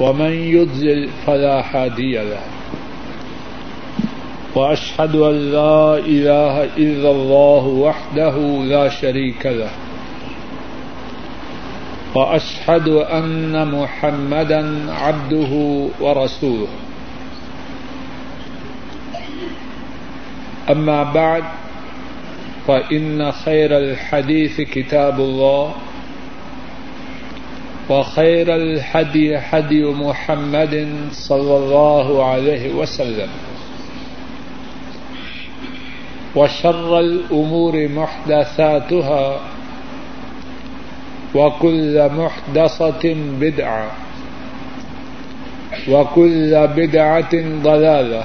ومن يضلل فلا هادي له وأشهد أن لا إله إلا الله وحده لا شريك له وأشهد أن محمدا عبده ورسوله أما بعد فإن خير الحديث كتاب الله وخير الحدي حدي محمد صلى الله عليه وسلم وشر الأمور محدثاتها وكل محدثة بدعة وكل بدعة ضلالة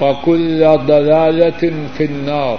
وكل ضلالة في النار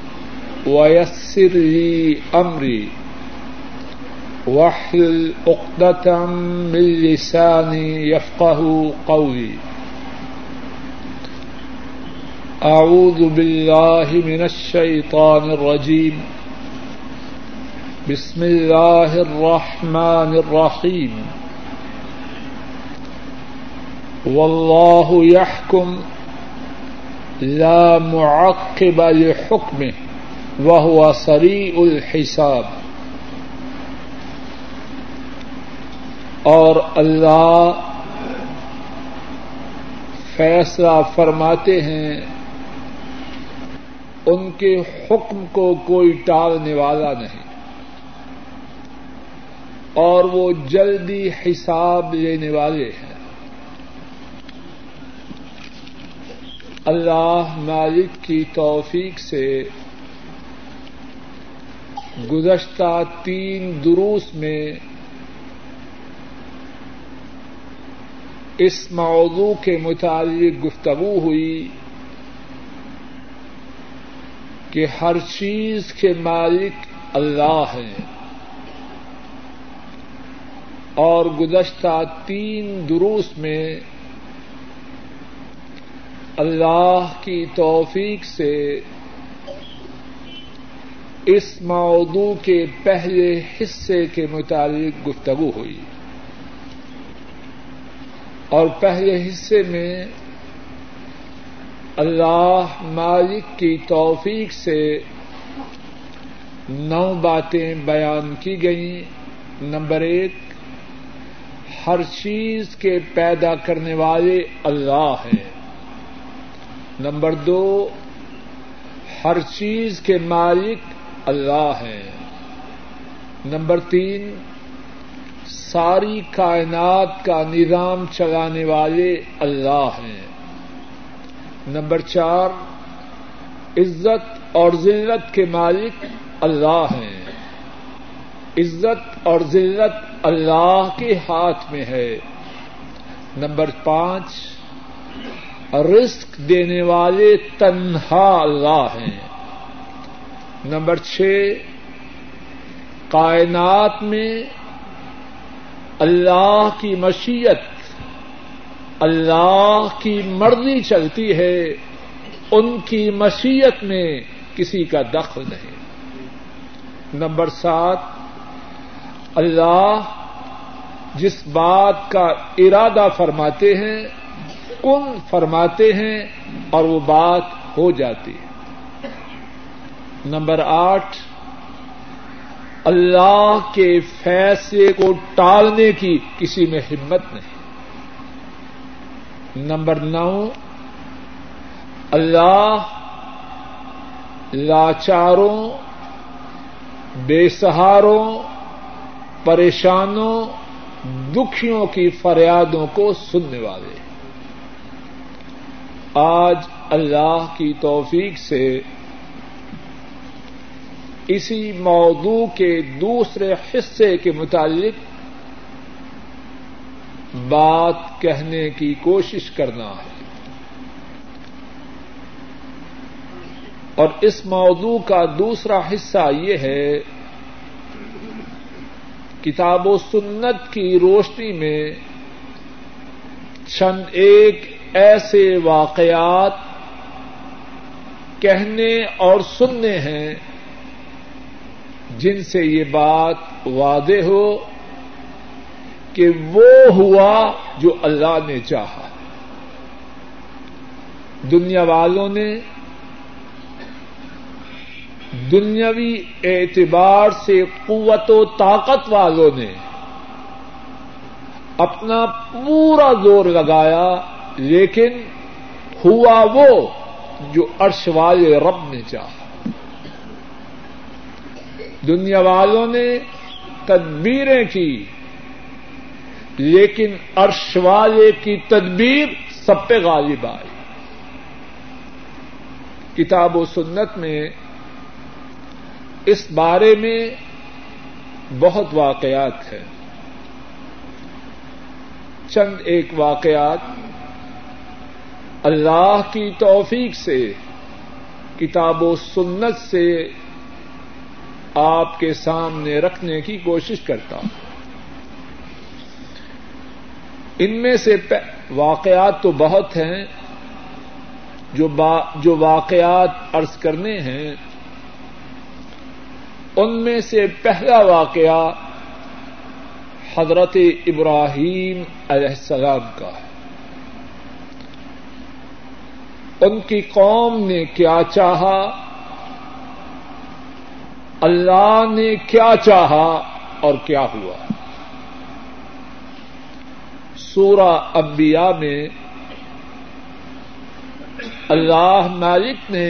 ويسر لي أمري. واحلل عقدة من لساني يفقه قولي. أعوذ بالله من الشيطان الرجيم. بسم الله الرحمن الرحيم. والله يحكم لا معقب لحكمه. وهو سریع الحساب. اور اللہ فیصلہ فرماتے ہیں، ان کے حکم کو کوئی ٹالنے والا نہیں۔ اور وہ جلدی حساب لینے والے ہیں۔ اللہ مالک کی توفیق سے گزشتہ تین دروس میں اس موضوع کے متعلق گفتگو ہوئی کہ ہر چیز کے مالک اللہ ہیں اور گزشتہ تین دروس میں اللہ کی توفیق سے اس موضوع کے پہلے حصے کے متعلق گفتگو ہوئی۔ اور پہلے حصے میں اللہ مالک کی توفیق سے نو باتیں بیان کی گئیں۔ نمبر ایک، ہر چیز کے پیدا کرنے والے اللہ ہیں۔ نمبر دو، ہر چیز کے مالک اللہ ہے۔ نمبر تین، ساری کائنات کا نظام چلانے والے اللہ ہیں۔ نمبر چار، عزت اور ذلت کے مالک اللہ ہیں۔ عزت اور ذلت اللہ کے ہاتھ میں ہے۔ نمبر پانچ، رزق دینے والے تنہا اللہ ہیں۔ نمبر چھ، کائنات میں اللہ کی مشیت، اللہ کی مرضی چلتی ہے، ان کی مشیت میں کسی کا دخل نہیں۔ نمبر سات، اللہ جس بات کا ارادہ فرماتے ہیں، کن فرماتے ہیں اور وہ بات ہو جاتی ہے۔ نمبر آٹھ، اللہ کے فیصلے کو ٹالنے کی کسی میں ہمت نہیں۔ نمبر نو، اللہ لاچاروں بے سہاروں پریشانوں، دکھیوں کی فریادوں کو سننے والے۔ آج اللہ کی توفیق سے اسی موضوع کے دوسرے حصے کے متعلق بات کہنے کی کوشش کرنا ہے۔ اور اس موضوع کا دوسرا حصہ یہ ہے، کتاب و سنت کی روشنی میں چند ایک ایسے واقعات کہنے اور سننے ہیں جن سے یہ بات واضح ہو کہ وہ ہوا جو اللہ نے چاہا۔ دنیا والوں نے دنیاوی اعتبار سے قوت و طاقت والوں نے اپنا پورا زور لگایا، لیکن ہوا وہ جو عرش والے رب نے چاہا۔ دنیا والوں نے تدبیریں کی، لیکن عرش والے کی تدبیر سب پہ غالب آئی۔ کتاب و سنت میں اس بارے میں بہت واقعات ہیں۔ چند ایک واقعات اللہ کی توفیق سے، کتاب و سنت سے آپ کے سامنے رکھنے کی کوشش کرتا ہوں۔ ان میں سے واقعات تو بہت ہیں، جو جو واقعات عرض کرنے ہیں، ان میں سے پہلا واقعہ حضرت ابراہیم علیہ السلام کا ہے۔ ان کی قوم نے کیا چاہا؟ اللہ نے کیا چاہا اور کیا ہوا؟ سورہ انبیاء میں اللہ مالک نے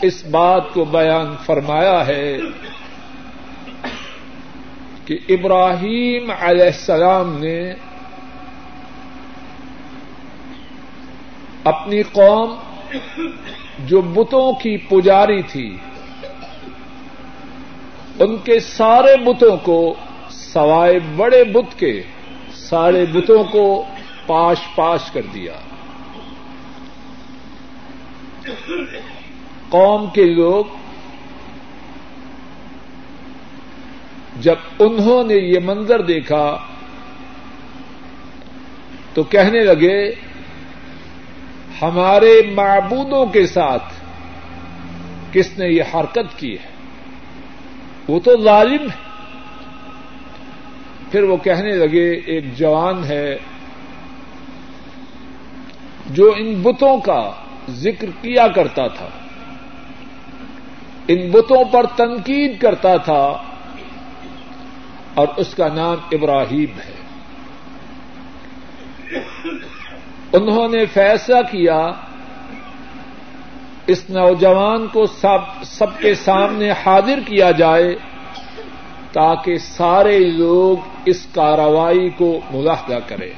اس بات کو بیان فرمایا ہے کہ ابراہیم علیہ السلام نے اپنی قوم جو بتوں کی پجاری تھی، ان کے سارے بتوں کو، سوائے بڑے بت کے، سارے بتوں کو پاش پاش کر دیا۔ قوم کے لوگ، جب انہوں نے یہ منظر دیکھا، تو کہنے لگے ہمارے معبودوں کے ساتھ کس نے یہ حرکت کی ہے؟ وہ تو ظالم ہے۔ پھر وہ کہنے لگے، ایک جوان ہے جو ان بتوں کا ذکر کیا کرتا تھا۔ ان بتوں پر تنقید کرتا تھا اور اس کا نام ابراہیم ہے۔ انہوں نے فیصلہ کیا، اس نوجوان کو سب سب کے سامنے حاضر کیا جائے تاکہ سارے لوگ اس کاروائی کو ملاحدہ کریں۔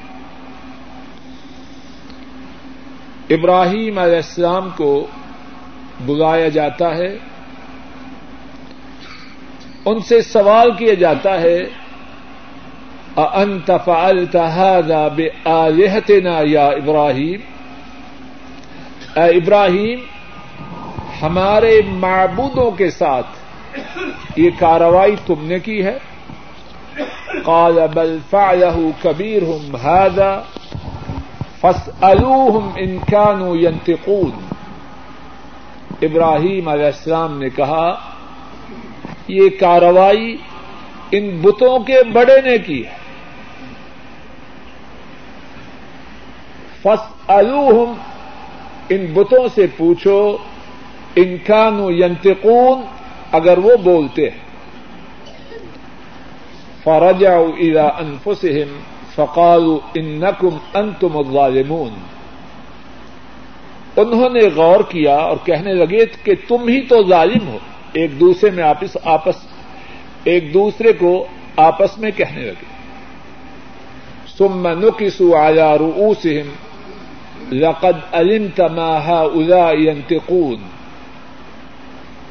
ابراہیم علیہ السلام کو بلایا جاتا ہے، ان سے سوال کیا جاتا ہے انت فعلت هذا بآلهتنا یا ابراہیم اے ابراہیم ہمارے معبودوں کے ساتھ یہ کاروائی تم نے کی ہے؟ قال، بل فعله كبيرهم هذا، فاسألوهم ان كانوا ينطقون. ابراہیم علیہ السلام نے کہا، یہ کاروائی ان بتوں کے بڑے نے کی ہے۔ فس ان بتوں سے پوچھو، ان ینتقون اگر وہ بولتے۔ ہیں فرجا الا انفسهم فقالوا انکم انتم الظالمون۔ انہوں نے غور کیا اور کہنے لگے کہ تم ہی تو ظالم ہو۔ ایک دوسرے میں آپس آپس، ایک دوسرے کو آپس میں کہنے لگے۔ ثم نكسوا على رؤوسهم لقد علمت ما هؤلاء ينطقون۔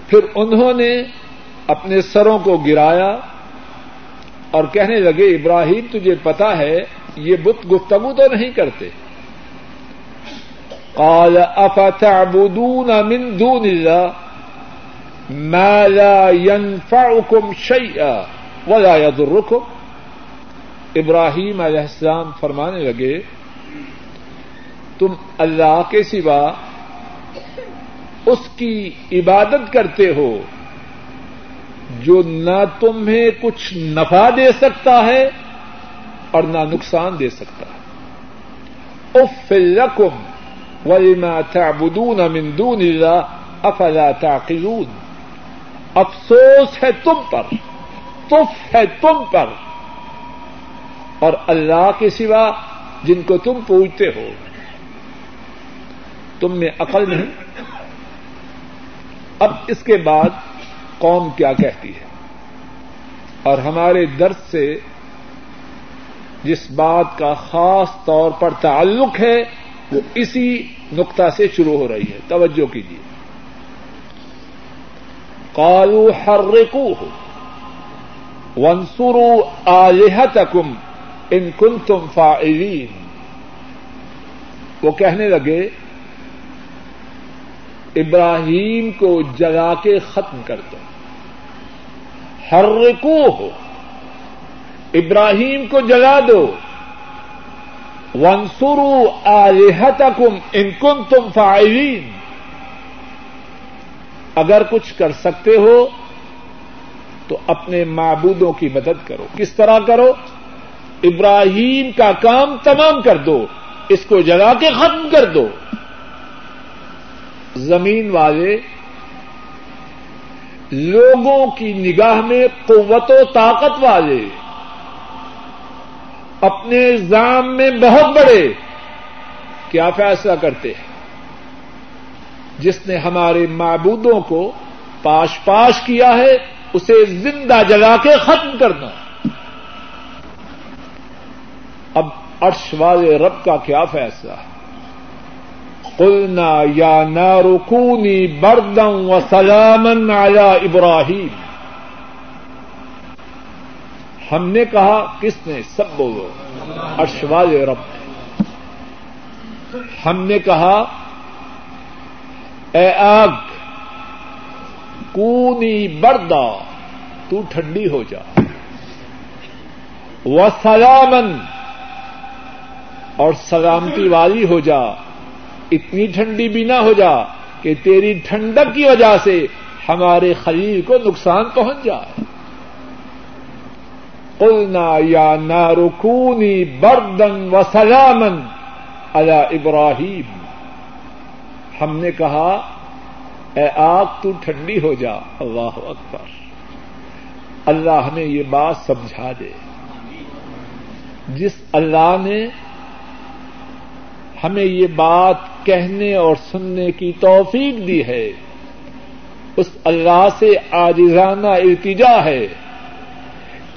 پھر انہوں نے اپنے سروں کو گرایا اور کہنے لگے، ابراہیم، تجھے پتا ہے، یہ بت گفتگو تو نہیں کرتے۔ قال، افتعبدون من دون الله ما لا ينفعكم شيئا ولا يضركم ابراہیم علیہ السلام فرمانے لگے تم اللہ کے سوا اس کی عبادت کرتے ہو جو نہ تمہیں کچھ نفع دے سکتا ہے اور نہ نقصان دے سکتا ہے۔ اف لکم ولما تعبدون من دون اللہ افلا تعقلون۔ افسوس ہے تم پر، تف ہے تم پر۔ اور اللہ کے سوا جن کو تم پوچھتے ہو۔ تم میں عقل نہیں۔ اب اس کے بعد قوم کیا کہتی ہے؟ اور ہمارے درد سے جس بات کا خاص طور پر تعلق ہے، وہ اسی نقطہ سے شروع ہو رہی ہے۔ توجہ کیجیے۔ کالو ہرکو ہو ونسرو آلحتکم ان کن تم فائلین وہ کہنے لگے ابراہیم کو جگا کے ختم کر دو ہر ہو۔ ابراہیم کو جگا دو۔ ونسرو آلحتکم ان کن تم فائلین اگر کچھ کر سکتے ہو تو اپنے معبودوں کی مدد کرو۔ کس طرح کرو؟ ابراہیم کا کام تمام کر دو۔ اس کو جگا کے ختم کر دو۔ زمین والے لوگوں کی نگاہ میں قوت و طاقت والے اپنے زام میں بہت بڑے، کیا فیصلہ کرتے ہیں؟ جس نے ہمارے معبودوں کو پاش پاش کیا ہے، اسے زندہ جگا کے ختم کرنا۔ اب عرش والے رب کا کیا فیصلہ ہے؟ قلنا یا نارکونی بردم و سلامن آیا ابراہیم ہم نے کہا، کس نے؟ سب بولو۔ ارشوال رب۔ ہم نے کہا، اے آگ، کونی بردا، تو ٹھنڈی ہو جا۔ و سلامن اور سلامتی والی ہو جا۔ اتنی ٹھنڈی بھی نہ ہو جا کہ تیری ٹھنڈک کی وجہ سے ہمارے خلیل کو نقصان پہنچ جائے۔ قلنا یا نارکونی بردن و سلامن الا ابراہیم۔ ہم نے کہا، اے آگ، تو ٹھنڈی ہو جا۔ اللہ اکبر۔ اللہ ہمیں یہ بات سمجھا دے۔ جس اللہ نے ہمیں یہ بات کہنے اور سننے کی توفیق دی ہے۔ اس اللہ سے آجزانہ التجا ہے۔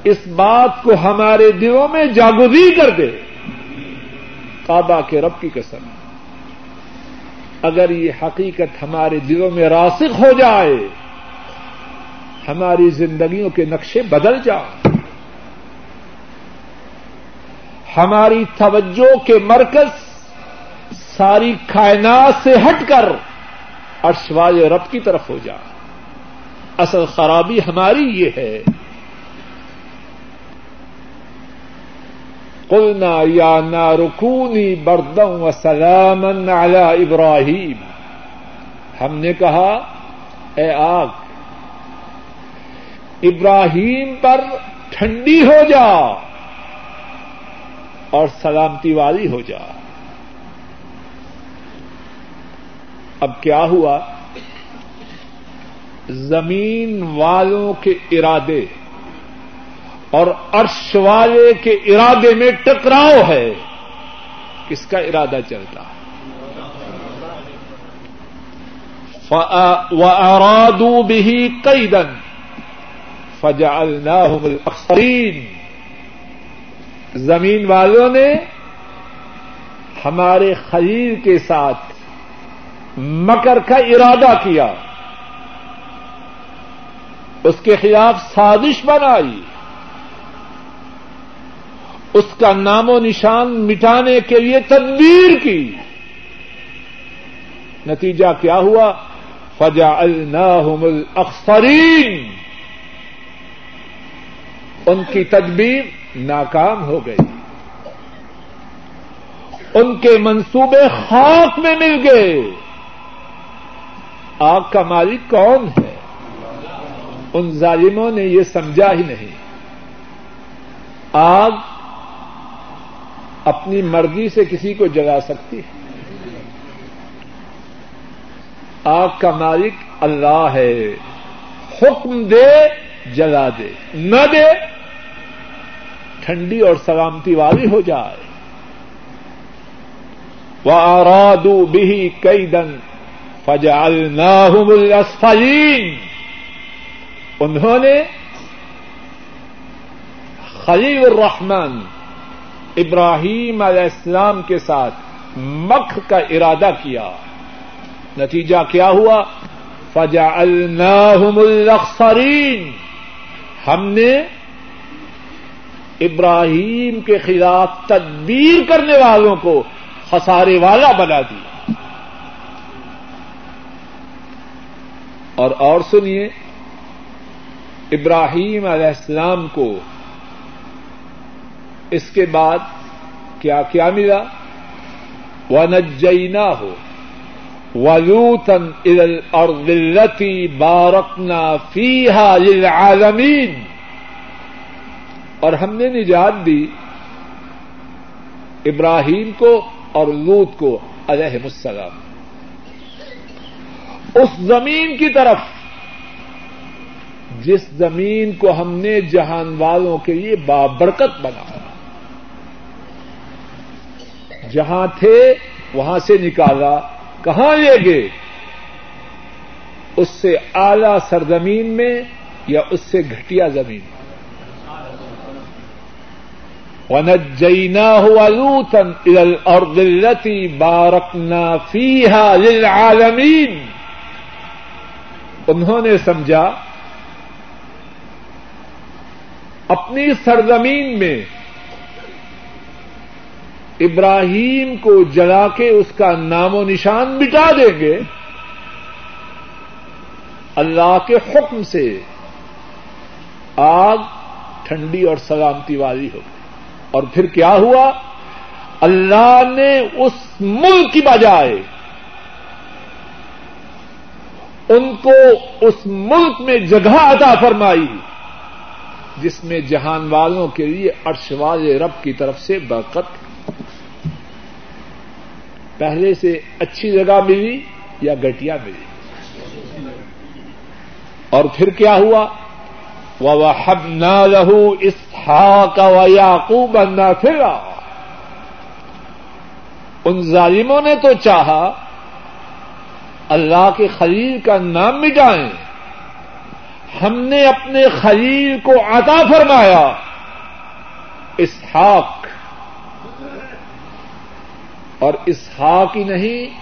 اس بات کو ہمارے دلوں میں جاگزی کر دے۔ کعبہ کے رب کی قسم۔ اگر یہ حقیقت ہمارے دلوں میں راسخ ہو جائے، ہماری زندگیوں کے نقشے بدل جائیں۔ ہماری توجہ کے مرکز ساری کائنات سے ہٹ کر ارشواج رب کی طرف ہو جا۔ اصل خرابی ہماری یہ ہے۔ قلنا یا نارکونی بردم و سلامن علی ابراہیم۔ ہم نے کہا، اے آگ، ابراہیم پر ٹھنڈی ہو جا اور سلامتی والی ہو جا۔ اب کیا ہوا؟ زمین والوں کے ارادے اور عرش والے کے ارادے میں ٹکراؤ ہے۔ کس کا ارادہ چلتا؟ ہے وَأَرَادُوا بِهِ قَيْدًا فَجَعَلْنَاهُمُ الْأَخْسَرِينَ۔ زمین والوں نے ہمارے خلیل کے ساتھ مکر کا ارادہ کیا۔ اس کے خلاف سازش بنائی۔ اس کا نام و نشان مٹانے کے لیے تدبیر کی۔ نتیجہ کیا ہوا؟ فجا الناحم الاخسرین۔ ان کی تدبیر ناکام ہو گئی۔ ان کے منصوبے خاک میں مل گئے۔ آگ کا مالک کون ہے؟ ان ظالموں نے یہ سمجھا ہی نہیں۔ آگ اپنی مرضی سے کسی کو جگا سکتی ہے۔ آگ کا مالک اللہ ہے۔ حکم دے، جلا دے۔ نہ دے، ٹھنڈی اور سلامتی والی ہو جائے۔ وہ آرادو بھی کئی دن فجال انہوں نے خلیل الرحمن ابراہیم علیہ السلام کے ساتھ مکھ کا ارادہ کیا۔ نتیجہ کیا ہوا؟ فجا الناحم الخرین ہم نے ابراہیم کے خلاف تدبیر کرنے والوں کو خسارے والا بنا دیا۔ اور اور سنیے، ابراہیم علیہ السلام کو اس کے بعد کیا کیا ملا؟ وہ نجینا ہو ولوتن الارض التي بارکنا فيها للعالمين۔ اور ہم نے نجات دی ابراہیم کو اور لوت کو علیہ السلام۔ اس زمین کی طرف۔ جس زمین کو ہم نے جہان والوں کے لیے بابرکت بنایا جہاں تھے، وہاں سے نکالا۔ کہاں لے گئے؟ اس سے اعلی سرزمین میں یا اس سے گھٹیا زمین؟ ونجینا ہوا لوتن اور دلتی بارکنا فیحا للعالمین انہوں نے سمجھا، اپنی سرزمین میں ابراہیم کو جلا کے اس کا نام و نشان مٹا دیں گے، اللہ کے حکم سے آگ ٹھنڈی اور سلامتی والی ہو اور پھر کیا ہوا؟ اللہ نے اس ملک کی بجائے ان کو اس ملک میں جگہ عطا فرمائی، جس میں جہان والوں کے لیے ارشواز رب کی طرف سے برکت۔ پہلے سے اچھی جگہ ملی یا گٹیا ملی؟ اور پھر کیا ہوا؟ وہ نہ رہو کا و یاقوب نہ پھر ان ظالموں نے تو چاہا اللہ کے خلیل کا نام مٹائیں ہم نے اپنے خلیل کو عطا فرمایا۔ اسحاق۔ اور اسحاق ہی نہیں،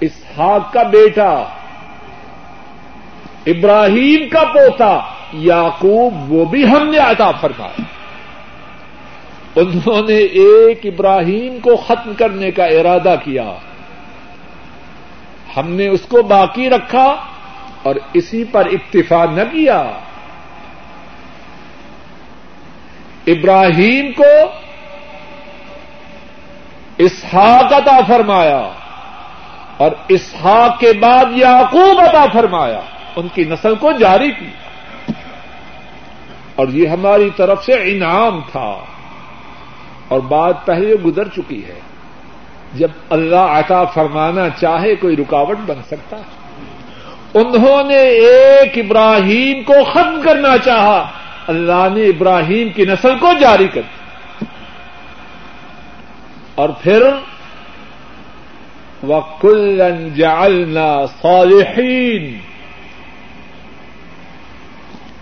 اسحاق کا بیٹا۔ ابراہیم کا پوتا۔ یعقوب، وہ بھی ہم نے عطا فرمایا۔ انہوں نے ایک ابراہیم کو ختم کرنے کا ارادہ کیا۔ ہم نے اس کو باقی رکھا اور اسی پر اکتفا نہ کیا۔ ابراہیم کو اسحاق عطا فرمایا اور اسحاق کے بعد یعقوب عطا فرمایا۔ ان کی نسل کو جاری کی۔ اور یہ ہماری طرف سے انعام تھا۔ اور بات پہلے گزر چکی ہے۔ جب اللہ عطا فرمانا چاہے کوئی رکاوٹ بن سکتا ہے۔ انہوں نے ایک ابراہیم کو ختم کرنا چاہا۔ اللہ نے ابراہیم کی نسل کو جاری کر دیا۔ اور پھر وہ کلن جالنا صالحین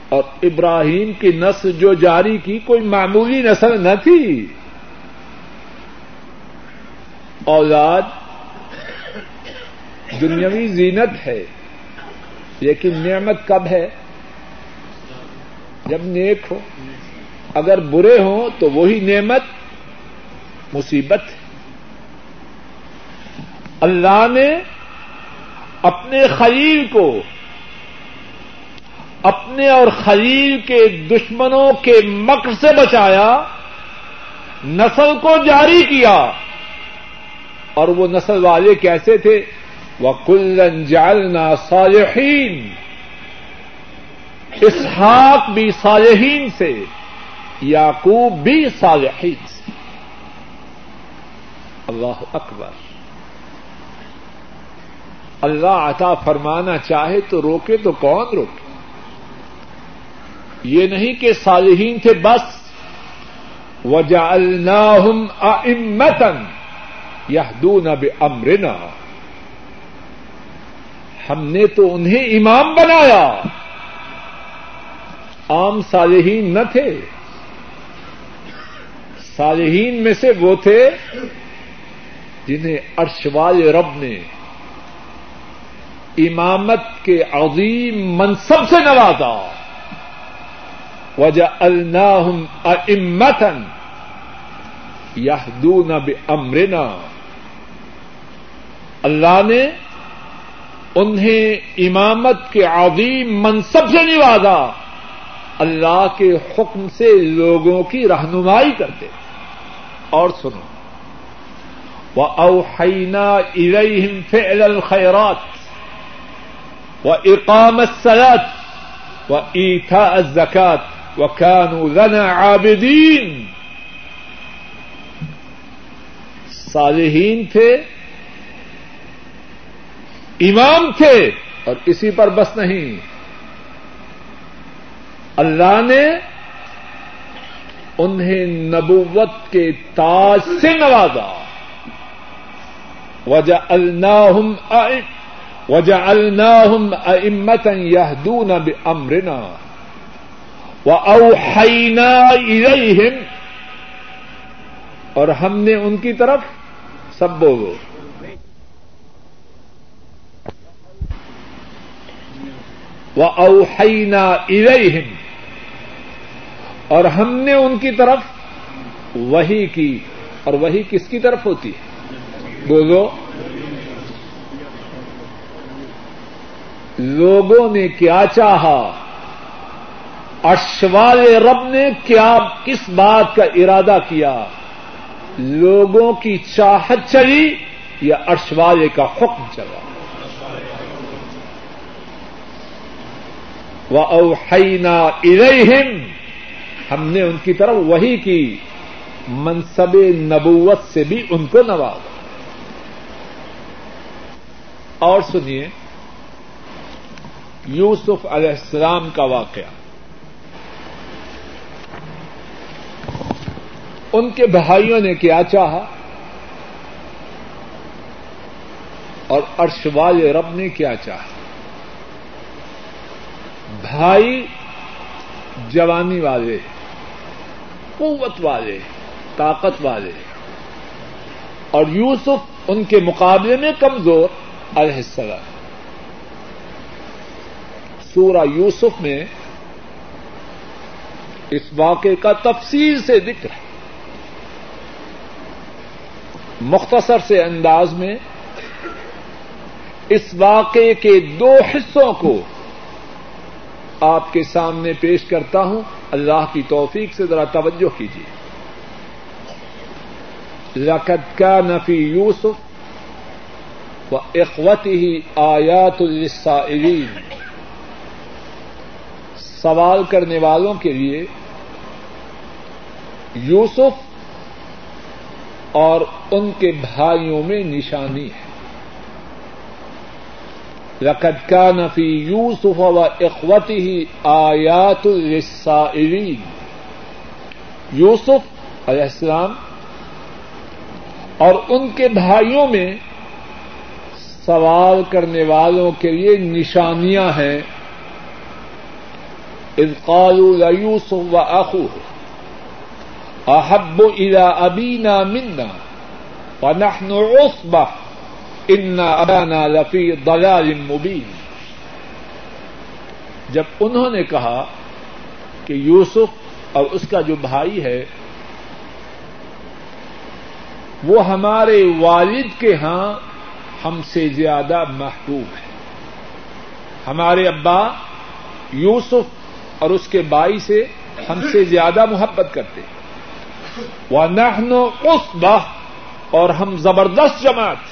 اور ابراہیم کی نسل جو جاری کی کوئی معمولی نسل نہ تھی۔ اولاد دنیاوی زینت ہے لیکن نعمت کب ہے؟ جب نیک ہو۔ اگر برے ہوں تو وہی نعمت مصیبت ہے۔ اللہ نے اپنے خلیل کو، اپنے اور خلیل کے دشمنوں کے مکر سے بچایا، نسل کو جاری کیا۔ اور وہ نسل والے کیسے تھے؟ وہ کلن جالنا صالحین اسحاق بھی صالحین سے، یعقوب بھی صالحین سے۔ اللہ اکبر۔ اللہ عطا فرمانا چاہے تو روکے تو کون روکے؟ یہ نہیں کہ صالحین تھے بس۔ وجعلناہم ائمتن یہدون بامرنا۔ ہم نے تو انہیں امام بنایا۔ عام صالحین نہ تھے۔ صالحین میں سے وہ تھے جنہیں ارشوال رب نے امامت کے عظیم منصب سے نوازا۔ وجہ الناہم امتن یادون امرنا اللہ نے انہیں امامت کے عظیم منصب سے نوازا۔ اللہ کے حکم سے لوگوں کی رہنمائی کرتے۔ اور سنو۔ وہ اوحینا ارحم فعل الخیرات و اقامت سلط و ایتھا الزکات و کانو عابدین صالحین تھے۔ امام تھے اور اسی پر بس نہیں۔ اللہ نے انہیں نبوت کے تاج سے نوازا۔ وجہ الناہم وجہ الناہم امتن یادون اب امرنا و اوحینا الیہم۔ اور ہم نے ان کی طرف سب بولو وہ اوحینا الیہم اور ہم نے ان کی طرف وہی کی۔ اور وہی کس کی طرف ہوتی ہے؟ بولو۔ لوگوں نے کیا چاہا؟ اشوال رب نے کیا کس بات کا ارادہ کیا؟ لوگوں کی چاہت چلی یا ارشوالے کا حکم چلا؟ وہ اوحینا ارحم ہم نے ان کی طرف وہی کی۔ منصب نبوت سے بھی ان کو نوازا۔ اور سنیے، یوسف علیہ السلام کا واقعہ۔ ان کے بھائیوں نے کیا چاہا؟ اور ارش والے رب نے کیا چاہا؟ بھائی جوانی والے، قوت والے، طاقت والے۔ اور یوسف ان کے مقابلے میں کمزور، علیہ السلام۔ سورہ یوسف میں اس واقعے کا تفصیل سے ذکر ہے۔ مختصر سے انداز میں اس واقعے کے دو حصوں کو آپ کے سامنے پیش کرتا ہوں۔ اللہ کی توفیق سے ذرا توجہ کیجیے۔ لقد کا نفی یوسف و اخوت ہی آیات السائلین سوال کرنے والوں کے لیے یوسف اور ان کے بھائیوں میں نشانی ہے۔ لقد کا نفی یوسف و اخوتی ہی آیات السائلین یوسف علیہ السلام اور ان کے بھائیوں میں سوال کرنے والوں کے لیے نشانیاں ہیں. قالوا ليوسف واخوه احب الى ابينا منا ونحن عصبه ان ابانا لفي ضلال مبين۔ جب انہوں نے کہا کہ یوسف اور اس کا جو بھائی ہے، وہ ہمارے والد کے ہاں ہم سے زیادہ محبوب ہے۔ ہمارے ابا یوسف اور اس کے بائی سے ہم سے زیادہ محبت کرتے۔ وہ نہنو اس اور ہم زبردست جماعت۔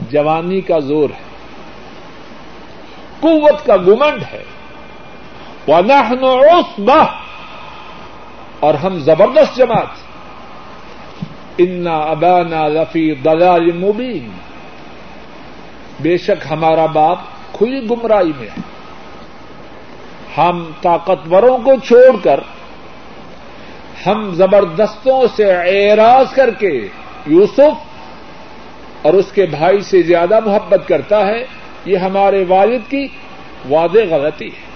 جوانی کا زور ہے، قوت کا گمنڈ ہے۔ وہ نہنو اس اور ہم زبردست جماعت۔ انا ابانا لفی دلال مبین بے شک ہمارا باپ کھلی گمراہی میں ہے۔ ہم طاقتوروں کو چھوڑ کر، ہم زبردستوں سے اعراض کر کے یوسف اور اس کے بھائی سے زیادہ محبت کرتا ہے، یہ ہمارے والد کی واضح غلطی ہے۔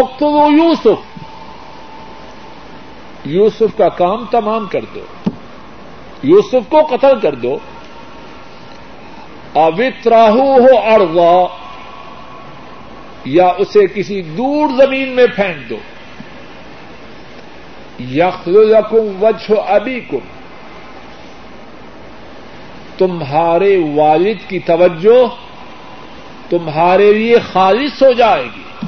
اختلو یوسف۔ یوسف کا کام تمام کر دو۔ یوسف کو قتل کر دو۔ اوتراہو ہو اروا یا اسے کسی دور زمین میں پھینک دو۔ یخلکم وجہ ابھی کم تمہارے والد کی توجہ تمہارے لیے خالص ہو جائے گی۔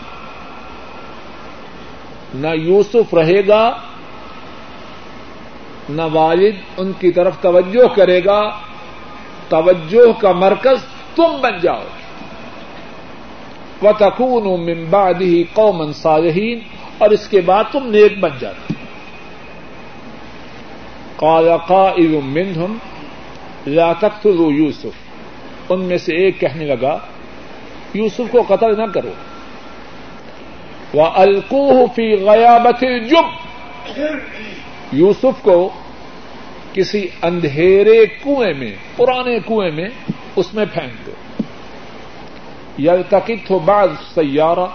نہ یوسف رہے گا، نہ والد ان کی طرف توجہ کرے گا، توجہ کا مرکز تم بن جاؤ۔ گے و تکون ممباد ہی قومن صالحین اور اس کے بعد تم نیک بن جاتے۔ قال قائل منهم لا تقتلوا یوسف. ان میں سے ایک کہنے لگا، یوسف کو قتل نہ کرو. وہ القوہ فی غیابت الجب یوسف کو کسی اندھیرے کنویں میں، پرانے کنویں میں اس میں پھینک دو. یلتقط ہو بعض سیارہ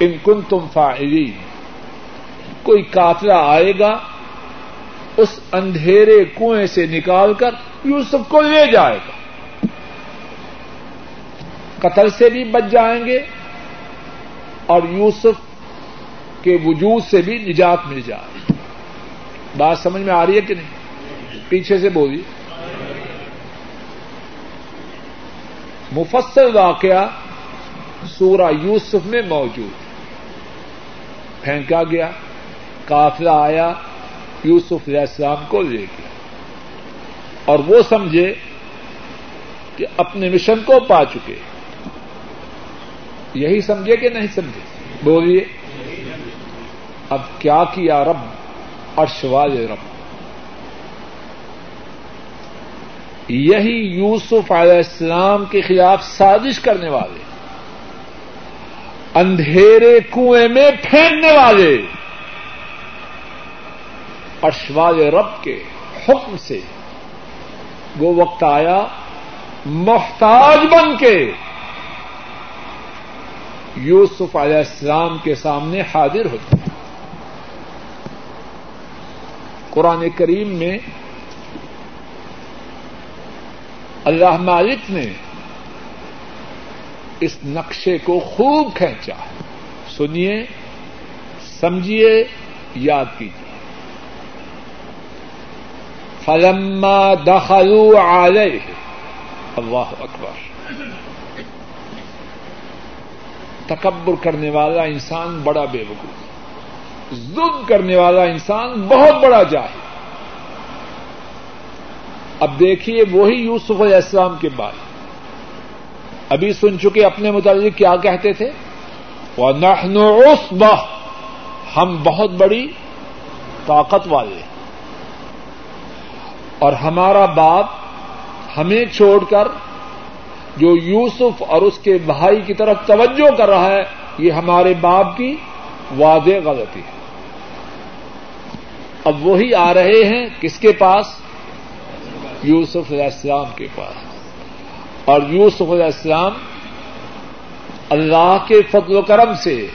ان کن تم فائری کوئی کافلا آئے گا، اس اندھیرے کنویں سے نکال کر یوسف کو لے جائے گا۔ قتل سے بھی بچ جائیں گے اور یوسف کے وجود سے بھی نجات مل جائے بات سمجھ میں آ رہی ہے کہ نہیں؟ پیچھے سے بولی مفصل واقعہ سورہ یوسف میں موجود پھینکا گیا کافلا آیا، یوسف علیہ السلام کو لے گیا۔ اور وہ سمجھے کہ اپنے مشن کو پا چکے۔ یہی سمجھے کہ نہیں سمجھے؟ بولیے۔ اب کیا کیا رب؟ اور رب۔ یہی یوسف علیہ السلام کے خلاف سازش کرنے والے۔ اندھیرے کنویں میں پھینکنے والے۔ اشوال رب کے حکم سے۔ وہ وقت آیا محتاج بن کے یوسف علیہ السلام کے سامنے حاضر ہوتے ہیں۔ قرآن کریم میں اللہ مالک نے اس نقشے کو خوب کھینچا سنیے، سمجھیے، یاد کیجیے۔ فلما دخلوا علیہ اللہ اکبر. تکبر کرنے والا انسان بڑا بے وقوف ظلم کرنے والا انسان بہت بڑا جاہل اب دیکھیے وہی یوسف علیہ السلام کے بارے ابھی سن چکے اپنے متعلق کیا کہتے تھے؟ وہ نحنو ہم بہت بڑی طاقت والے ہیں. اور ہمارا باپ ہمیں چھوڑ کر جو یوسف اور اس کے بھائی کی طرف توجہ کر رہا ہے، یہ ہمارے باپ کی واضح غلطی ہے۔ اب وہی آ رہے ہیں کس کے پاس؟ یوسف علیہ السلام کے پاس۔ اور یوسف علیہ السلام اللہ کے فضل و کرم سے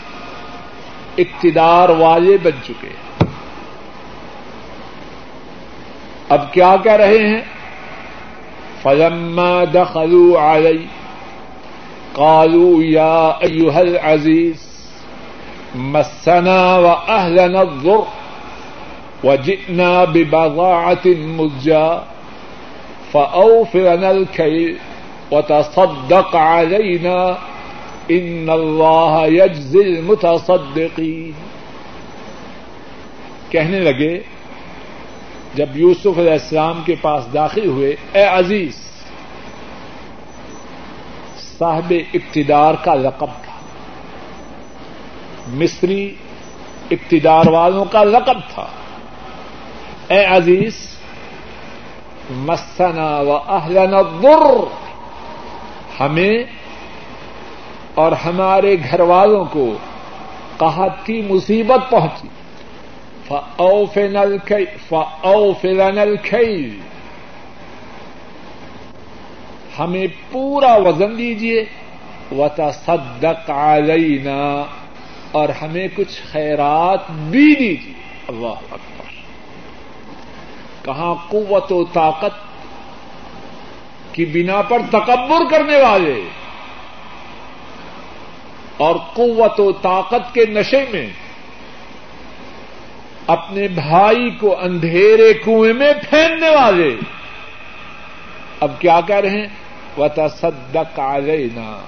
اقتدار والے بن چکے ہیں۔ اب کیا کہہ رہے ہیں؟ فلما دخلوا علی قالوا یا ایوہ العزیز مسنا و اہلنا الضر وجئنا ببضاعة مزجا فأوفرنا الكيل وتصدق علينا ان اللہ یجزی المتصدقین کہنے لگے جب یوسف علیہ السلام کے پاس داخل ہوئے، اے عزیز، صاحب اقتدار کا لقب تھا۔ مصری اقتدار والوں کا لقب تھا۔ اے عزیز، مسنا و اہلنا الضر۔ ہمیں اور ہمارے گھر والوں کو قحط کی مصیبت پہنچی۔ فل ہمیں پورا وزن دیجیے و تصدق علینا اور ہمیں کچھ خیرات بھی دیجیے اللہ اکبر۔ کہاں قوت و طاقت کی بنا پر تکبر کرنے والے؟ اور قوت و طاقت کے نشے میں اپنے بھائی کو اندھیرے کنویں میں پھینکنے والے۔ اب کیا کہہ رہے ہیں؟ وہ تصدق علینا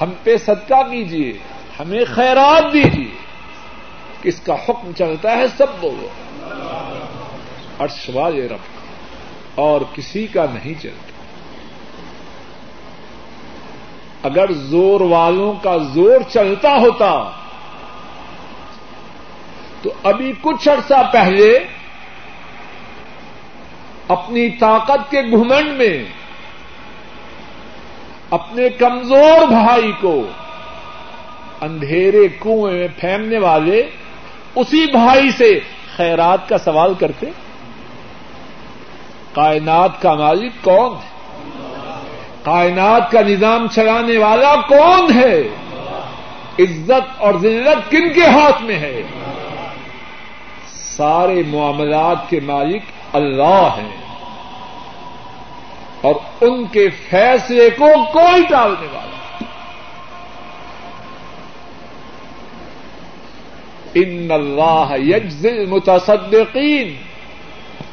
ہم پہ صدقہ کیجیے ہمیں خیرات دیجیے کس کا حکم چلتا ہے؟ سب بولو والے رب اور کسی کا نہیں چلتا۔ اگر زور والوں کا زور چلتا ہوتا تو ابھی کچھ عرصہ پہلے اپنی طاقت کے گھمنڈ میں اپنے کمزور بھائی کو اندھیرے کنویں میں پھینکنے والے اسی بھائی سے خیرات کا سوال کرتے کائنات کا مالک کون ہے؟ کائنات کا نظام چلانے والا کون ہے؟ عزت اور ذلت کن کے ہاتھ میں ہے؟ سارے معاملات کے مالک اللہ ہیں۔ اور ان کے فیصلے کو کوئی ٹالنے والا ان اللہ یجزل متصدقین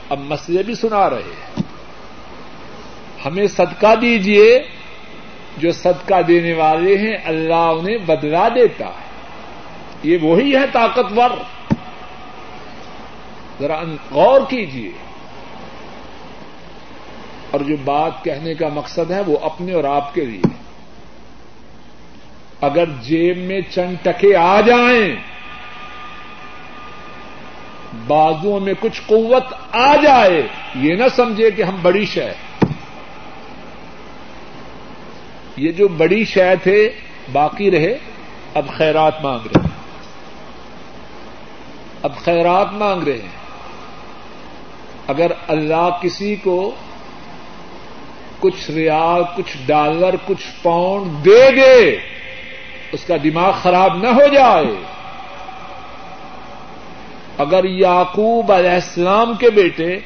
اب مسئلے بھی سنا رہے ہیں۔ ہمیں صدقہ دیجیے جو صدقہ دینے والے ہیں، اللہ انہیں بدلا دیتا ہے۔ یہ وہی ہے طاقتور۔ ذرا غور کیجیے اور جو بات کہنے کا مقصد ہے وہ اپنے اور آپ کے لیے۔ اگر جیب میں چند ٹکے آ جائیں بازو میں کچھ قوت آ جائے، یہ نہ سمجھے کہ ہم بڑی شہ یہ جو بڑی شہ تھے، باقی رہے، اب خیرات مانگ رہے ہیں۔ اب خیرات مانگ رہے ہیں۔ اگر اللہ کسی کو کچھ ریال، کچھ ڈالر، کچھ پاؤنڈ دے دے، اس کا دماغ خراب نہ ہو جائے۔ اگر یعقوب علیہ السلام کے بیٹے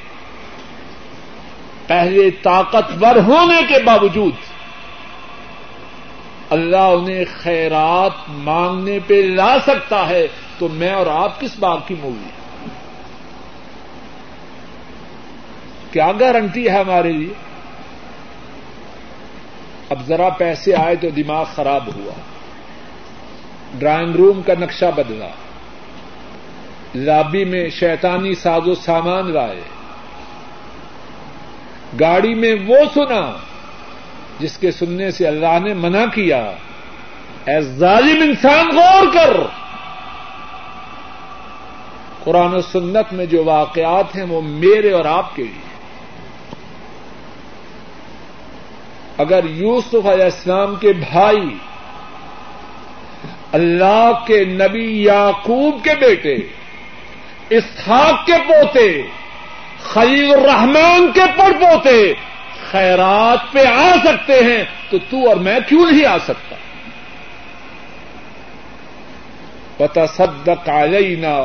پہلے طاقتور ہونے کے باوجود اللہ انہیں خیرات مانگنے پہ لا سکتا ہے، تو میں اور آپ کس بات کی مووی کیا گارنٹی ہے ہمارے لیے۔ اب ذرا پیسے آئے تو دماغ خراب ہوا۔ ڈرائنگ روم کا نقشہ بدلا۔ لابی میں شیطانی ساز و سامان لائے۔ گاڑی میں وہ سنا جس کے سننے سے اللہ نے منع کیا۔ اے ظالم انسان، غور کر۔ قرآن و سنت میں جو واقعات ہیں وہ میرے اور آپ کے لیے۔ اگر یوسف علیہ السلام کے بھائی اللہ کے نبی یعقوب کے بیٹے، اسحاق کے پوتے، خلیل الرحمان کے پڑ پوتے خیرات پہ آ سکتے ہیں، تو تو اور میں کیوں نہیں آ سکتا؟ پتا صدق علینا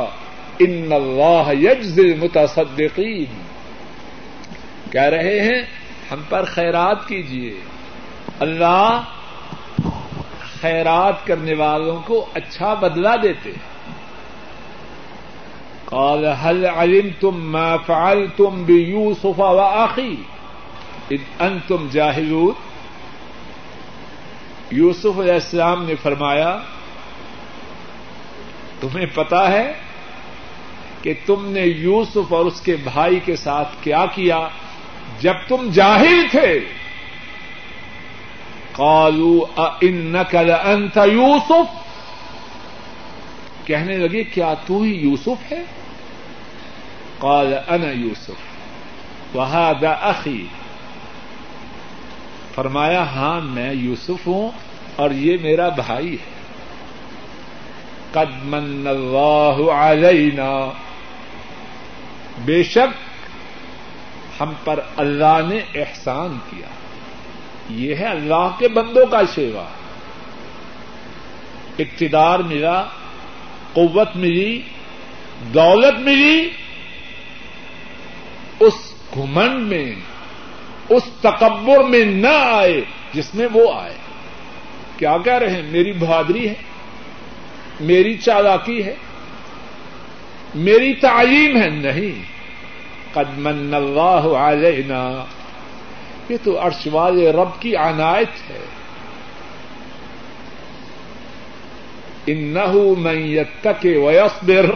ان اللہ یجز متصدقین کہہ رہے ہیں ہم پر خیرات کیجیے اللہ خیرات کرنے والوں کو اچھا بدلا دیتے قال، هل علمتم ما فعلتم بيوسف واخي اذ انتم جاهلون. یوسف علیہ السلام نے فرمایا، تمہیں پتا ہے کہ تم نے یوسف اور اس کے بھائی کے ساتھ کیا کیا؟ جب تم جاہل تھے۔ کالو انکل انت یوسف۔ کہنے لگے، کیا تو ہی یوسف ہے؟ قال، انا یوسف۔ وهذا اخی۔ فرمایا ہاں میں یوسف ہوں اور یہ میرا بھائی ہے۔ قد من اللہ علینا۔ بے شک ہم پر اللہ نے احسان کیا۔ یہ ہے اللہ کے بندوں کا سیوا۔ اقتدار ملا، قوت ملی، دولت ملی۔ اس گھمنڈ میں، اس تکبر میں نہ آئے جس میں وہ آئے۔ کیا کہہ رہے ہیں؟ میری بہادری ہے، میری چالاکی ہے، میری تعلیم ہے، نہیں۔ قد من اللہ علینا یہ تو عرش والے رب کی عنایت ہے۔ انه من يتقي ويصبر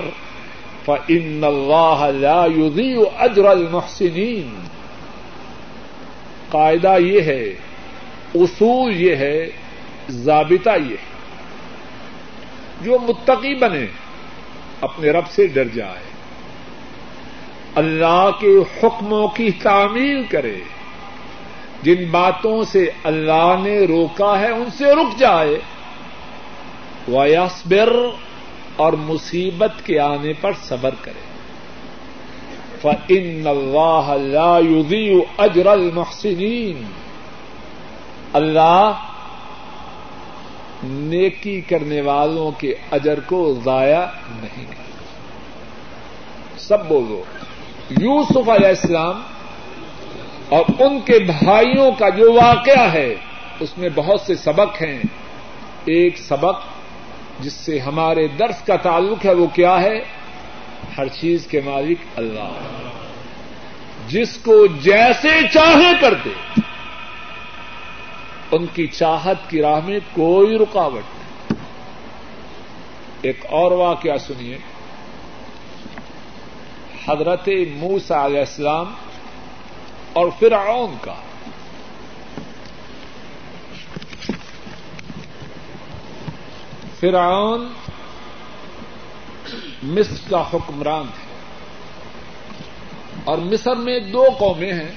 فان الله لا يضيع اجر المحسنين۔ قاعدہ یہ ہے، اصول یہ ہے، ضابطہ یہ ہے۔ جو متقی بنے، اپنے رب سے ڈر جائے۔ اللہ کے حکموں کی تعمیل کرے۔ جن باتوں سے اللہ نے روکا ہے، ان سے رک جائے۔ ویسبر اور مصیبت کے آنے پر صبر کرے۔ فن اللہ اللہ اجر المحسنین اللہ نیکی کرنے والوں کے اجر کو ضائع نہیں سب بولو۔ یوسف علیہ السلام اور ان کے بھائیوں کا جو واقعہ ہے، اس میں بہت سے سبق ہیں۔ ایک سبق جس سے ہمارے درس کا تعلق ہے، وہ کیا ہے؟ ہر چیز کے مالک اللہ۔ جس کو جیسے چاہے کر دے، ان کی چاہت کی راہ میں کوئی رکاوٹ نہیں۔ ایک اور واقعہ سنیے۔ حضرت موسا علیہ السلام اور فرعون کا۔ فرعون مصر کا حکمران ہے۔ اور مصر میں دو قومیں ہیں۔